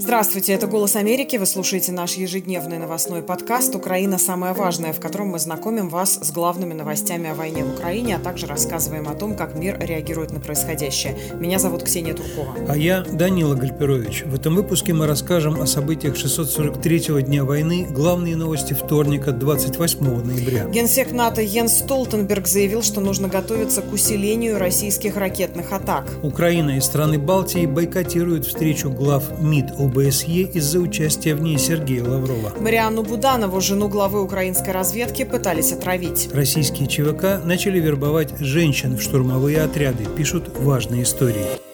Здравствуйте, это «Голос Америки». Вы слушаете наш ежедневный новостной подкаст «Украина. Самое важное», в котором мы знакомим вас с главными новостями о войне в Украине, а также рассказываем о том, как мир реагирует на происходящее. Меня зовут Ксения Туркова. А я Данила Гальперович. В этом выпуске мы расскажем о событиях 643-го дня войны, главные новости вторника, 28 ноября. Генсек НАТО Йенс Столтенберг заявил, что нужно готовиться к усилению российских ракетных атак. Украина и страны Балтии бойкотируют встречу глав МИД ОБСЕ из-за участия в ней Сергея Лаврова. Марианну Буданову, жену главы украинской разведки, пытались отравить. Российские ЧВК начали вербовать женщин в штурмовые отряды, пишут важные истории.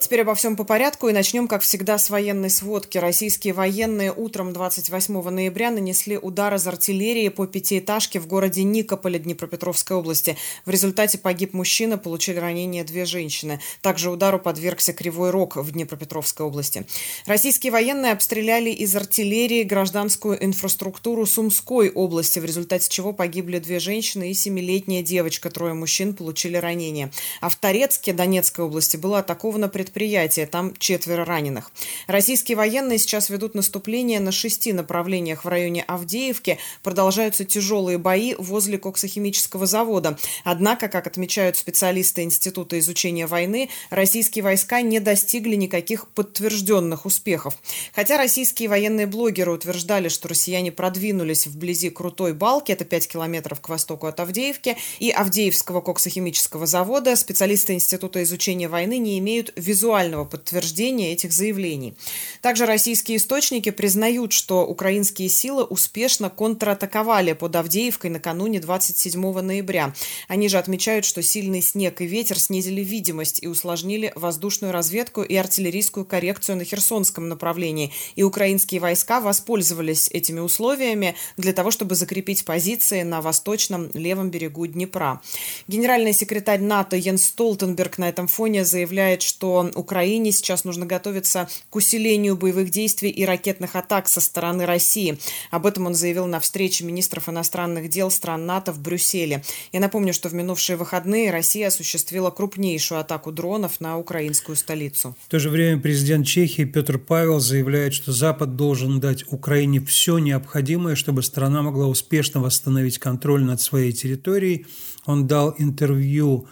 Теперь обо всем по порядку и начнем, как всегда, с военной сводки. Российские военные утром 28 ноября нанесли удар из артиллерии по пятиэтажке в городе Никополе Днепропетровской области. В результате погиб мужчина, получили ранения две женщины. Также удару подвергся Кривой Рог в Днепропетровской области. Российские военные обстреляли из артиллерии гражданскую инфраструктуру Сумской области, в результате чего погибли две женщины и семилетняя девочка. Трое мужчин получили ранения. А в Торецке Донецкой области было атаковано предприятие предприятие, там четверо раненых. Российские военные сейчас ведут наступление на шести направлениях в районе Авдеевки. Продолжаются тяжелые бои возле коксохимического завода. Однако, как отмечают специалисты Института изучения войны, российские войска не достигли никаких подтвержденных успехов. Хотя российские военные блогеры утверждали, что россияне продвинулись вблизи Крутой Балки, это 5 километров к востоку от Авдеевки, и Авдеевского коксохимического завода, специалисты Института изучения войны не имеют визуального визуального подтверждения этих заявлений. Также российские источники признают, что украинские силы успешно контратаковали под Авдеевкой накануне 27 ноября. Они же отмечают, что сильный снег и ветер снизили видимость и усложнили воздушную разведку и артиллерийскую коррекцию на Херсонском направлении. И украинские войска воспользовались этими условиями для того, чтобы закрепить позиции на восточном левом берегу Днепра. Генеральный секретарь НАТО Йенс Столтенберг на этом фоне заявляет, что Украине сейчас нужно готовиться к усилению боевых действий и ракетных атак со стороны России. Об этом он заявил на встрече министров иностранных дел стран НАТО в Брюсселе. Я напомню, что в минувшие выходные Россия осуществила крупнейшую атаку дронов на украинскую столицу. В то же время президент Чехии Петр Павел заявляет, что Запад должен дать Украине все необходимое, чтобы страна могла успешно восстановить контроль над своей территорией. Он дал интервью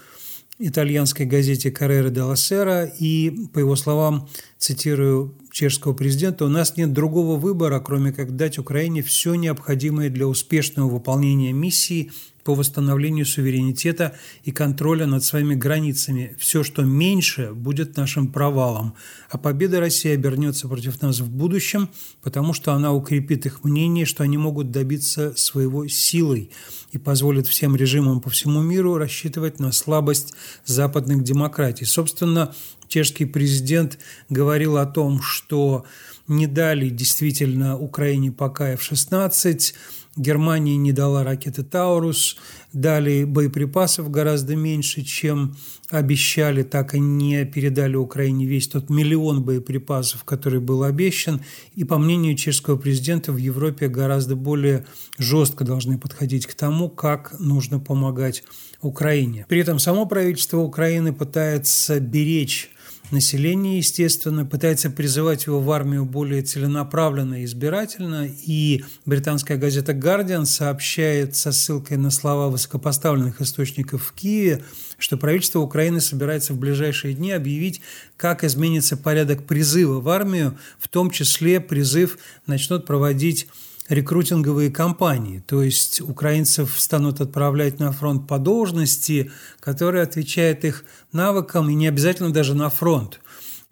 итальянской газете «Каррера де Сера», и, по его словам, цитирую чешского президента, «У нас нет другого выбора, кроме как дать Украине все необходимое для успешного выполнения миссии по восстановлению суверенитета и контроля над своими границами. Все, что меньше, будет нашим провалом. А победа России обернется против нас в будущем, потому что она укрепит их мнение, что они могут добиться своего силой и позволит всем режимам по всему миру рассчитывать на слабость западных демократий. Собственно, чешский президент говорил о том, что не дали действительно Украине пока F-16, Германия не дала ракеты «Таурус», дали боеприпасов гораздо меньше, чем обещали, так и не передали Украине весь тот миллион боеприпасов, который был обещан. И, по мнению чешского президента, в Европе гораздо более жестко должны подходить к тому, как нужно помогать Украине. При этом само правительство Украины пытается беречь население, естественно, пытается призывать его в армию более целенаправленно и избирательно. И британская газета «Гардиан» сообщает со ссылкой на слова высокопоставленных источников в Киеве, что правительство Украины собирается в ближайшие дни объявить, как изменится порядок призыва в армию, в том числе призыв начнут проводить рекрутинговые кампании, то есть украинцев станут отправлять на фронт по должности, которая отвечает их навыкам и не обязательно даже на фронт.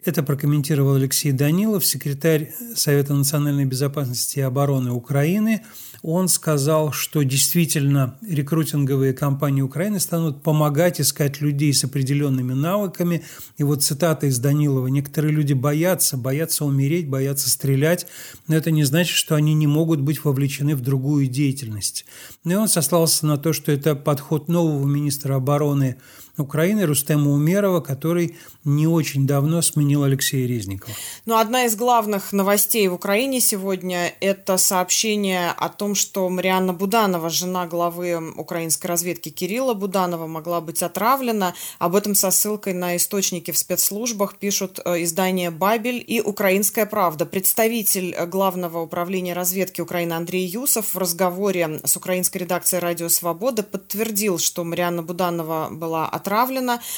Это прокомментировал Алексей Данилов, секретарь Совета национальной безопасности и обороны Украины – он сказал, что действительно рекрутинговые компании Украины станут помогать искать людей с определенными навыками. И вот цитата из Данилова. «Некоторые люди боятся, боятся умереть, боятся стрелять, но это не значит, что они не могут быть вовлечены в другую деятельность». Ну и он сослался на то, что это подход нового министра обороны Рустема Умерова, который не очень давно сменил Алексея Резникова. Но одна из главных новостей в Украине сегодня – это сообщение о том, что Марианна Буданова, жена главы украинской разведки Кирилла Буданова, могла быть отравлена. Об этом со ссылкой на источники в спецслужбах пишут э, издание «Бабель» и «Украинская правда». Представитель Главного управления разведки Украины Андрей Юсов в разговоре с украинской редакцией «Радио Свобода» подтвердил, что Марианна Буданова была отравлена.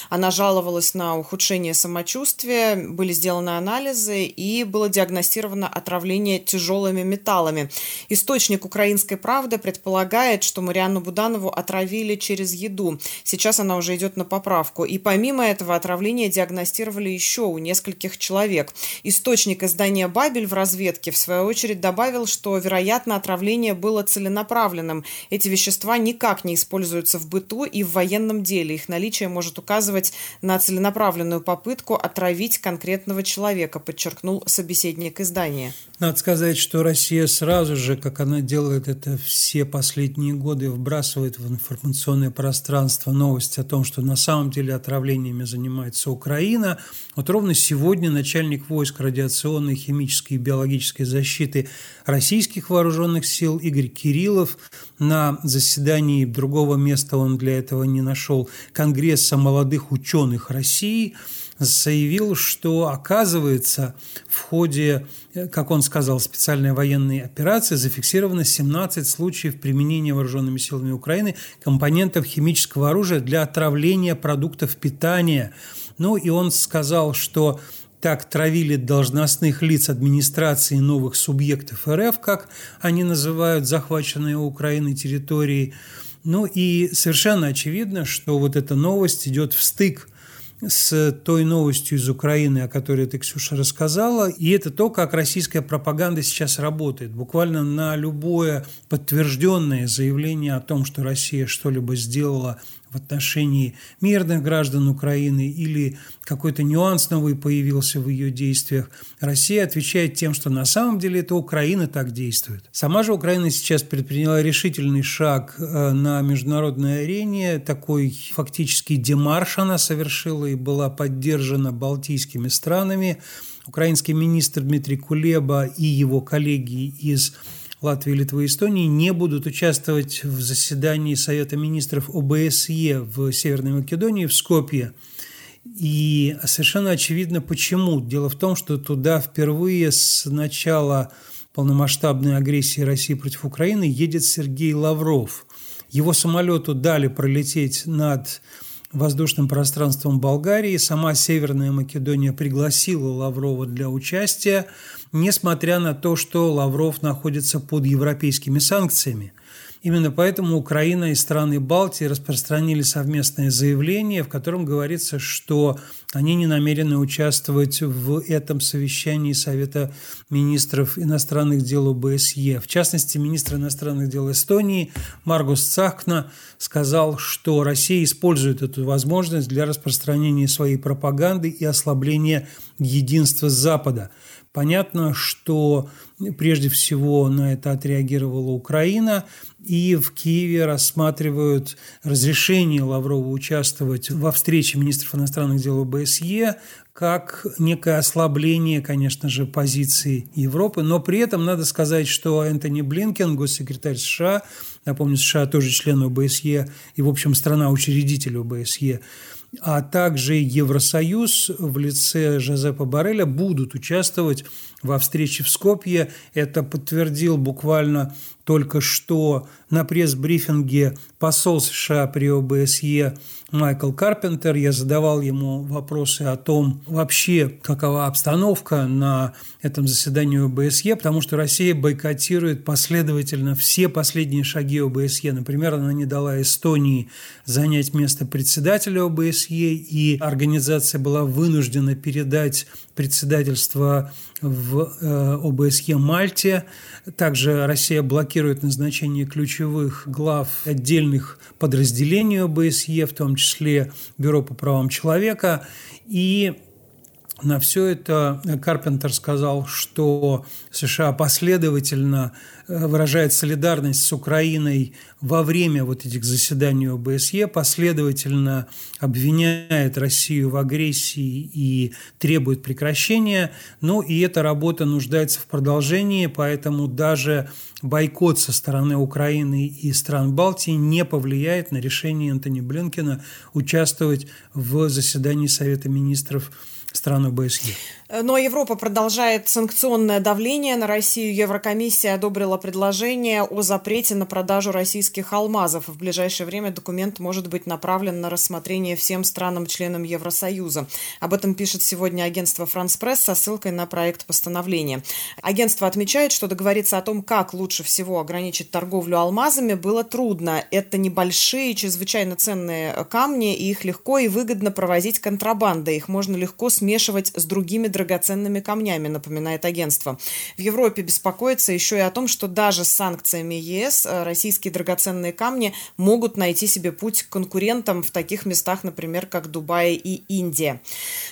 Она жаловалась на ухудшение самочувствия, были сделаны анализы и было диагностировано отравление тяжелыми металлами. Источник «Украинской правды» предполагает, что Марианну Буданову отравили через еду. Сейчас она уже идет на поправку. И помимо этого отравление диагностировали еще у нескольких человек. Источник издания «Бабель» в разведке, в свою очередь, добавил, что, вероятно, отравление было целенаправленным. Эти вещества никак не используются в быту и в военном деле. Их наличие может указывать на целенаправленную попытку отравить конкретного человека, подчеркнул собеседник издания. Надо сказать, что Россия сразу же, как она делает это все последние годы, вбрасывает в информационное пространство новость о том, что на самом деле отравлениями занимается Украина. Вот ровно сегодня начальник войск радиационной, химической и биологической защиты российских вооруженных сил Игорь Кириллов на заседании другого места он для этого не нашел Конгресса молодых ученых России – заявил, что, оказывается, в ходе, э, как он сказал, специальной военной операции зафиксировано 17 случаев применения вооруженными силами Украины компонентов химического оружия для отравления продуктов питания. Ну и он сказал, что так травили должностных лиц администрации новых субъектов РФ, как они называют захваченные у Украины территории. Ну и совершенно очевидно, что вот эта новость идет в стык с той новостью из Украины, о которой ты, Ксюша, рассказала. И это то, как российская пропаганда сейчас работает. Буквально на любое подтвержденное заявление о том, что Россия что-либо сделала в отношении мирных граждан Украины или какой-то нюанс новый появился в ее действиях, Россия отвечает тем, что на самом деле это Украина так действует. Сама же Украина сейчас предприняла решительный шаг э, на международной арене, такой фактически демарш она совершила и была поддержана балтийскими странами. Украинский министр Дмитрий Кулеба и его коллеги из Латвии, Литвы и Эстонии не будут участвовать в заседании Совета министров ОБСЕ в Северной Македонии, в Скопье. И совершенно очевидно, почему. Дело в том, что туда впервые с начала полномасштабной агрессии России против Украины едет Сергей Лавров. Его самолету дали пролететь над воздушным пространством Болгарии. Сама Северная Македония пригласила Лаврова для участия, несмотря на то, что Лавров находится под европейскими санкциями. Именно поэтому Украина и страны Балтии распространили совместное заявление, в котором говорится, что они не намерены участвовать в этом совещании Совета министров иностранных дел ОБСЕ. В частности, министр иностранных дел Эстонии Маргус Цахкна сказал, что Россия использует эту возможность для распространения своей пропаганды и ослабления единства Запада. Понятно, что прежде всего на это отреагировала Украина, и в Киеве рассматривают разрешение Лаврова участвовать во встрече министров иностранных дел ОБСЕ как некое ослабление, конечно же, позиции Европы. Но при этом надо сказать, что Энтони Блинкен, госсекретарь США, напомню, США тоже член ОБСЕ и, в общем, страна-учредитель ОБСЕ, а также Евросоюз в лице Жозепа Барреля будут участвовать во встрече в Скопье. Это подтвердил буквально только что на пресс-брифинге посол США при ОБСЕ Майкл Карпентер. Я задавал ему вопросы о том, вообще какова обстановка на этом заседании ОБСЕ, потому что Россия бойкотирует последовательно все последние шаги ОБСЕ. Например, она не дала Эстонии занять место председателя ОБСЕ, и организация была вынуждена передать председательство в э, ОБСЕ Мальте. Также Россия блокирует назначение ключевых глав отдельных подразделений ОБСЕ, в том числе Бюро по правам человека. И На все это Карпентер сказал, что США последовательно э, выражает солидарность с Украиной во время вот этих заседаний ОБСЕ, последовательно обвиняет Россию в агрессии и требует прекращения. Ну и эта работа нуждается в продолжении, поэтому даже бойкот со стороны Украины и стран Балтии не повлияет на решение Антони Блинкина участвовать в заседании Совета министров стран ОБСЕ. Но Европа продолжает санкционное давление на Россию. Еврокомиссия одобрила предложение о запрете на продажу российских алмазов. В ближайшее время документ может быть направлен на рассмотрение всем странам-членам Евросоюза. Об этом пишет сегодня агентство «Франс Пресс» со ссылкой на проект постановления. Агентство отмечает, что договориться о том, как лучше всего ограничить торговлю алмазами, было трудно. Это небольшие, чрезвычайно ценные камни, и их легко и выгодно провозить контрабандой. Их можно легко смешивать с другими драгоценными камнями, напоминает агентство. В Европе беспокоится еще и о том, что даже с санкциями ЕС э, российские драгоценные камни могут найти себе путь к конкурентам в таких местах, например, как Дубай и Индия.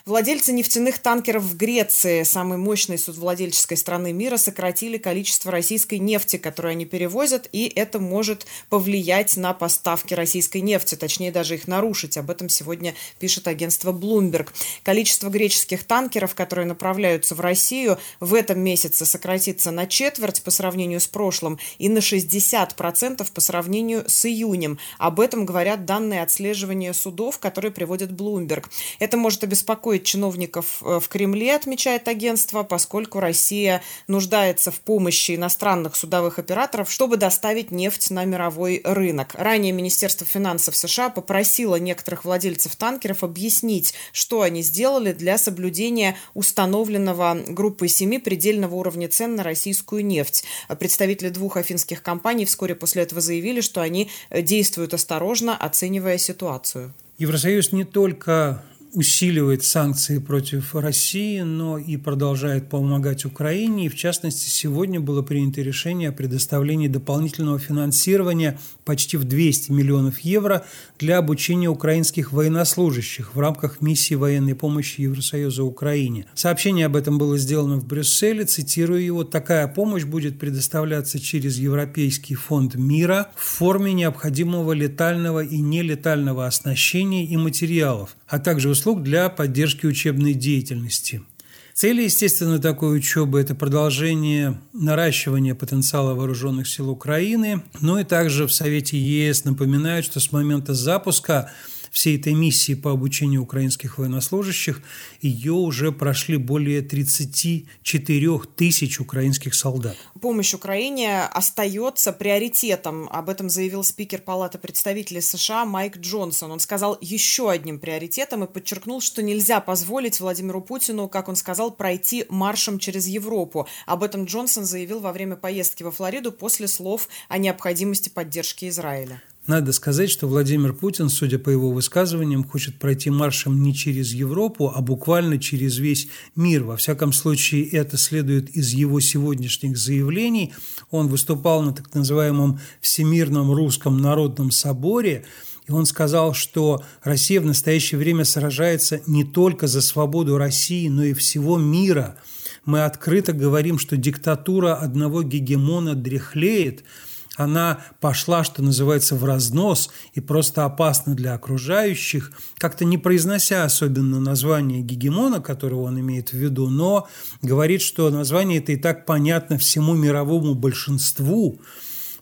Владельцы нефтяных танкеров в Греции, самой мощной судовладельческой страны мира, сократили количество российской нефти, которую они перевозят, и это может повлиять на поставки российской нефти, точнее даже их нарушить. Об этом сегодня пишет агентство Bloomberg. Количество греческих танкеров, которые направляются в Россию, в этом месяце сократится на четверть по сравнению с прошлым и на 60% по сравнению с июнем. Об этом говорят данные отслеживания судов, которые приводит Bloomberg. Это может обеспокоить чиновников э, в Кремле, отмечает агентство, поскольку Россия нуждается в помощи иностранных судовых операторов, чтобы доставить нефть на мировой рынок. Ранее Министерство финансов США попросило некоторых владельцев танкеров объяснить, что они сделали для соблюдения установленного группой семи предельного уровня цен на российскую нефть. Представители двух афинских компаний вскоре после этого заявили, что они действуют осторожно, оценивая ситуацию. Евросоюз не только усиливает санкции против России, но и продолжает помогать Украине. И в частности, сегодня было принято решение о предоставлении дополнительного финансирования почти в 200 миллионов евро для обучения украинских военнослужащих в рамках миссии военной помощи Евросоюза Украине. Сообщение об этом было сделано в Брюсселе. Цитирую его. «Такая помощь будет предоставляться через Европейский фонд мира в форме необходимого летального и нелетального оснащения и материалов, а также услуг для поддержки учебной деятельности. Цель, естественно, такой учебы – это продолжение наращивания потенциала вооруженных сил Украины, но и также в Совете ЕС напоминают, что с момента запуска всей этой миссии по обучению украинских военнослужащих, ее уже прошли более 34 тысяч украинских солдат. Помощь Украине остается приоритетом. Об этом заявил спикер Палаты представителей США Майк Джонсон. Он сказал еще одним приоритетом и подчеркнул, что нельзя позволить Владимиру Путину, как он сказал, пройти маршем через Европу. Об этом Джонсон заявил во время поездки во Флориду после слов о необходимости поддержки Израиля. Надо сказать, что Владимир Путин, судя по его высказываниям, хочет пройти маршем не через Европу, а буквально через весь мир. Во всяком случае, это следует из его сегодняшних заявлений. Он выступал на так называемом Всемирном русском народном соборе, и он сказал, что Россия в настоящее время сражается не только за свободу России, но и всего мира. Мы открыто говорим, что диктатура одного гегемона дряхлеет – она пошла, что называется, в разнос и просто опасна для окружающих, как-то не произнося особенно название гегемона, которого он имеет в виду, но говорит, что название это и так понятно всему мировому большинству.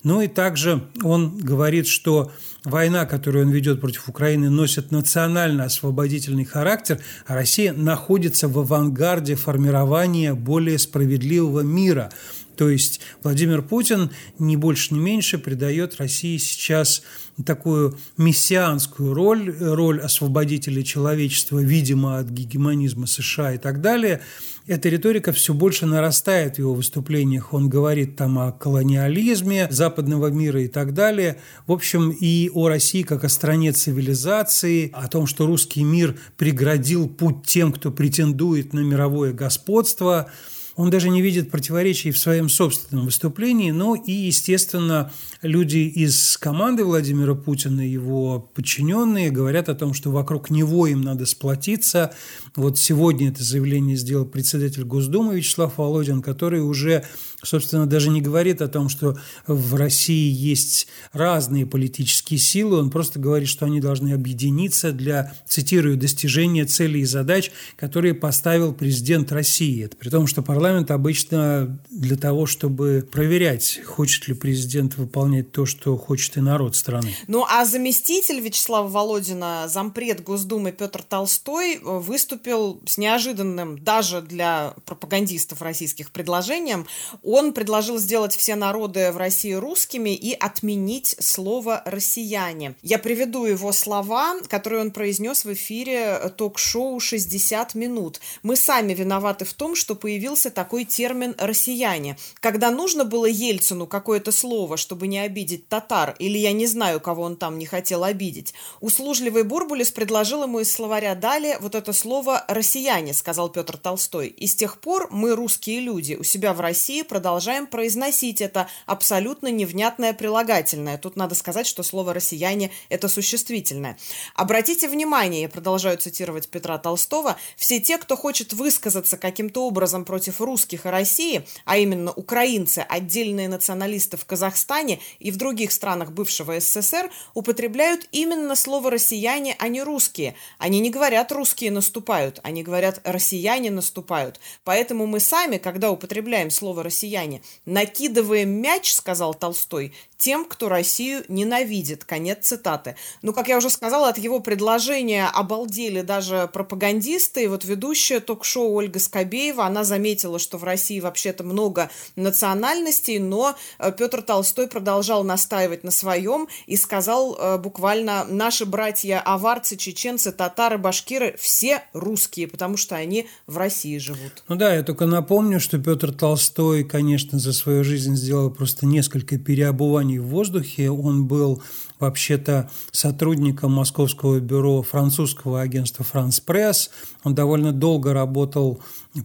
Ну и также он говорит, что война, которую он ведет против Украины, носит национально-освободительный характер, а Россия находится в авангарде формирования более справедливого мира. То есть Владимир Путин не больше, не меньше придает России сейчас такую мессианскую роль, роль освободителя человечества, видимо, от гегемонизма США и так далее. Эта риторика все больше нарастает в его выступлениях. Он говорит там о колониализме западного мира и так далее. В общем, и о России как о стране цивилизации, о том, что русский мир преградил путь тем, кто претендует на мировое господство – Он даже не видит противоречий в своем собственном выступлении, но и, естественно, люди из команды Владимира Путина, его подчиненные, говорят о том, что вокруг него им надо сплотиться. Вот сегодня это заявление сделал председатель Госдумы Вячеслав Володин, который уже собственно, даже не говорит о том, что в России есть разные политические силы, он просто говорит, что они должны объединиться для, цитирую, достижения целей и задач, которые поставил президент России. Это при том, что парламент обычно для того, чтобы проверять, хочет ли президент выполнять то, что хочет и народ страны. Ну, а заместитель Вячеслава Володина, зампред Госдумы Петр Толстой, выступил с неожиданным даже для пропагандистов российских предложением он предложил сделать все народы в России русскими и отменить слово «россияне». Я приведу его слова, которые он произнес в эфире ток-шоу «60 минут». «Мы сами виноваты в том, что появился такой термин «россияне». Когда нужно было Ельцину какое-то слово, чтобы не обидеть татар, или я не знаю, кого он там не хотел обидеть, услужливый Бурбулис предложил ему из словаря «дали» вот это слово «россияне», сказал Петр Толстой. И с тех пор мы, русские люди, у себя в России продолжаем произносить это абсолютно невнятное прилагательное. Тут надо сказать, что слово «россияне» – это существительное. Обратите внимание, я продолжаю цитировать Петра Толстого, все те, кто хочет высказаться каким-то образом против русских и России, а именно украинцы, отдельные националисты в Казахстане и в других странах бывшего СССР, употребляют именно слово «россияне», а не «русские». Они не говорят «русские наступают», они говорят «россияне наступают». Поэтому мы сами, когда употребляем слово «россияне». Накидываем мяч, сказал Толстой, тем, кто Россию ненавидит. Конец цитаты. Ну, как я уже сказала, от его предложения обалдели даже пропагандисты. И вот ведущая ток-шоу Ольга Скобеева, она заметила, что в России вообще-то много национальностей, но э, Петр Толстой продолжал настаивать на своем и сказал э, буквально, наши братья аварцы, чеченцы, татары, башкиры, все русские, потому что они в России живут. Ну да, я только напомню, что Петр Толстой, конечно, за свою жизнь сделал просто несколько переобуваний в воздухе. Он был вообще-то сотрудником московского бюро французского агентства «Франс Пресс». Он довольно долго работал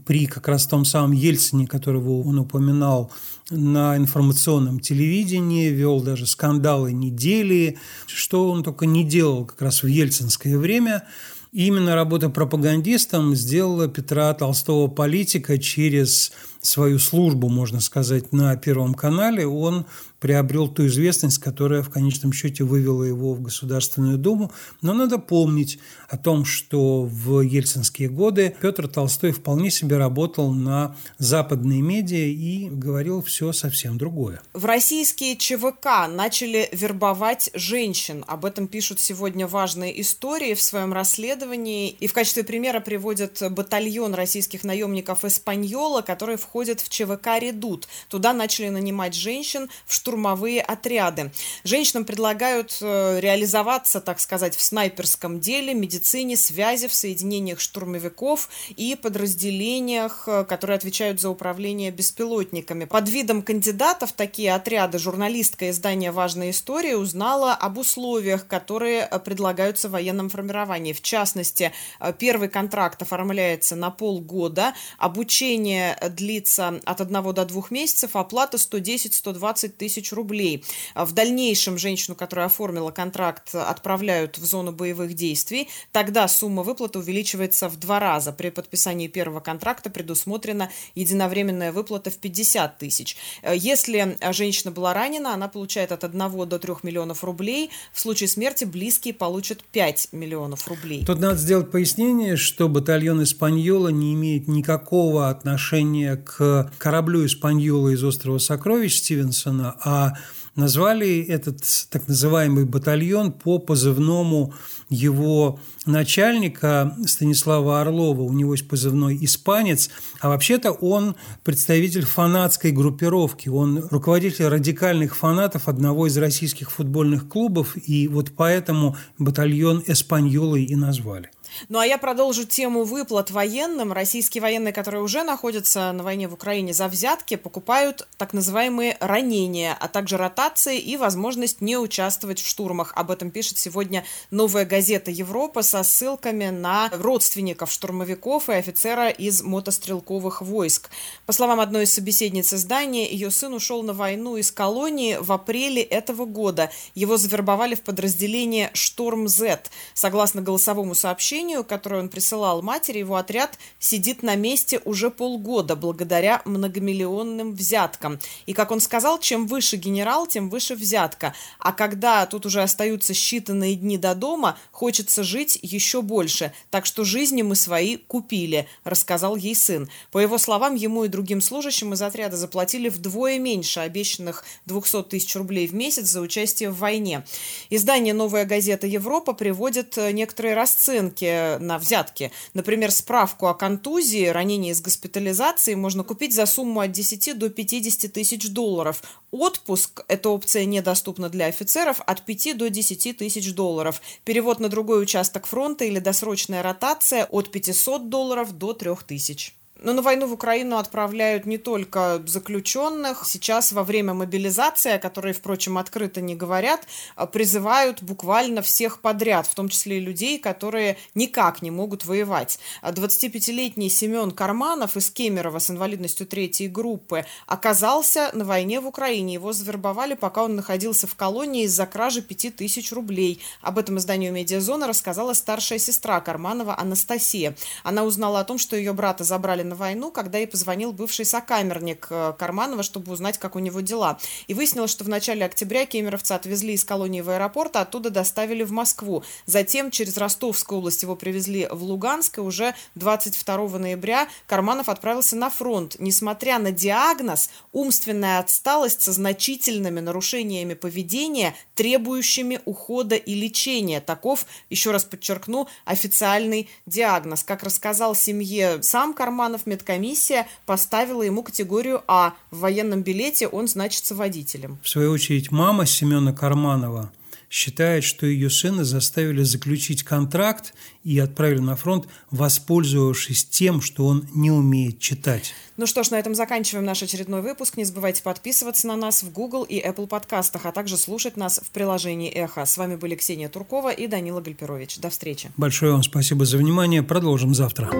при как раз том самом Ельцине, которого он упоминал, на информационном телевидении, вел даже скандалы недели, что он только не делал как раз в ельцинское время. И именно работа пропагандистом сделала Петра Толстого политика через свою службу, можно сказать, на Первом канале, он приобрел ту известность, которая в конечном счете вывела его в Государственную Думу. Но надо помнить о том, что в ельцинские годы Петр Толстой вполне себе работал на западные медиа и говорил все совсем другое. В российские ЧВК начали вербовать женщин. Об этом пишут сегодня важные истории в своем расследовании. И в качестве примера приводят батальон российских наемников «Эспаньола», который в входят в ЧВК «Редут». Туда начали нанимать женщин в штурмовые отряды. Женщинам предлагают э, реализоваться, так сказать, в снайперском деле, медицине, связи, в соединениях штурмовиков и подразделениях, э, которые отвечают за управление беспилотниками. Под видом кандидатов такие отряды журналистка издания «Важная история» узнала об условиях, которые э, предлагаются в военном формировании. В частности, первый контракт оформляется на полгода, обучение длится длится от 1 до 2 месяцев, оплата 110-120 тысяч рублей. В дальнейшем женщину, которая оформила контракт, отправляют в зону боевых действий. Тогда сумма выплаты увеличивается в два раза. При подписании первого контракта предусмотрена единовременная выплата в 50 тысяч. Если женщина была ранена, она получает от 1 до 3 миллионов рублей. В случае смерти близкие получат 5 миллионов рублей. Тут надо сделать пояснение, что батальон Испаньола не имеет никакого отношения к кораблю «Испаньола» из «Острова сокровищ» Стивенсона, а назвали этот так называемый батальон по позывному его начальника Станислава Орлова. У него есть позывной «Испанец», а вообще-то он представитель фанатской группировки. Он руководитель радикальных фанатов одного из российских футбольных клубов, и вот поэтому батальон «Эспаньолой» и назвали. Ну а я продолжу тему выплат военным. Российские военные, которые уже находятся на войне в Украине за взятки, покупают так называемые ранения, а также ротации и возможность не участвовать в штурмах. Об этом пишет сегодня новая газета «Европа» со ссылками на родственников штурмовиков и офицера из мотострелковых войск. По словам одной из собеседниц издания, ее сын ушел на войну из колонии в апреле этого года. Его завербовали в подразделение «Шторм-З». Согласно голосовому сообщению, сообщению, которое он присылал матери, его отряд сидит на месте уже полгода благодаря многомиллионным взяткам. И, как он сказал, чем выше генерал, тем выше взятка. А когда тут уже остаются считанные дни до дома, хочется жить еще больше. Так что жизни мы свои купили, рассказал ей сын. По его словам, ему и другим служащим из отряда заплатили вдвое меньше обещанных 200 тысяч рублей в месяц за участие в войне. Издание «Новая газета Европа» приводит э, некоторые расценки на взятки. Например, справку о контузии, ранении с госпитализацией можно купить за сумму от 10 до 50 тысяч долларов. Отпуск, эта опция недоступна для офицеров, от 5 до 10 тысяч долларов. Перевод на другой участок фронта или досрочная ротация от 500 долларов до 3000. Но на войну в Украину отправляют не только заключенных. Сейчас во время мобилизации, о которой, впрочем, открыто не говорят, а, призывают буквально всех подряд, в том числе и людей, которые никак не могут воевать. 25-летний а Семен Карманов из Кемерово с инвалидностью третьей группы оказался на войне в Украине. Его завербовали, пока он находился в колонии из-за кражи 5000 рублей. Об этом изданию «Медиазона» рассказала старшая сестра Карманова Анастасия. Она узнала о том, что ее брата забрали на войну, когда ей позвонил бывший сокамерник э, Карманова, чтобы узнать, как у него дела. И выяснилось, что в начале октября кемеровца отвезли из колонии в аэропорт, а оттуда доставили в Москву. Затем через Ростовскую область его привезли в Луганск, и уже 22 ноября Карманов отправился на фронт. Несмотря на диагноз, умственная отсталость со значительными нарушениями поведения, требующими ухода и лечения. Таков, еще раз подчеркну, официальный диагноз. Как рассказал семье сам Карманов, Романов медкомиссия поставила ему категорию А. В военном билете он значится водителем. В свою очередь, мама Семена Карманова считает, что ее сына заставили заключить контракт и отправили на фронт, воспользовавшись тем, что он не умеет читать. Ну что ж, на этом заканчиваем наш очередной выпуск. Не забывайте подписываться на нас в Google и Apple подкастах, а также слушать нас в приложении «Эхо». С вами были Ксения Туркова и Данила Гальперович. До встречи. Большое вам спасибо за внимание. Продолжим завтра.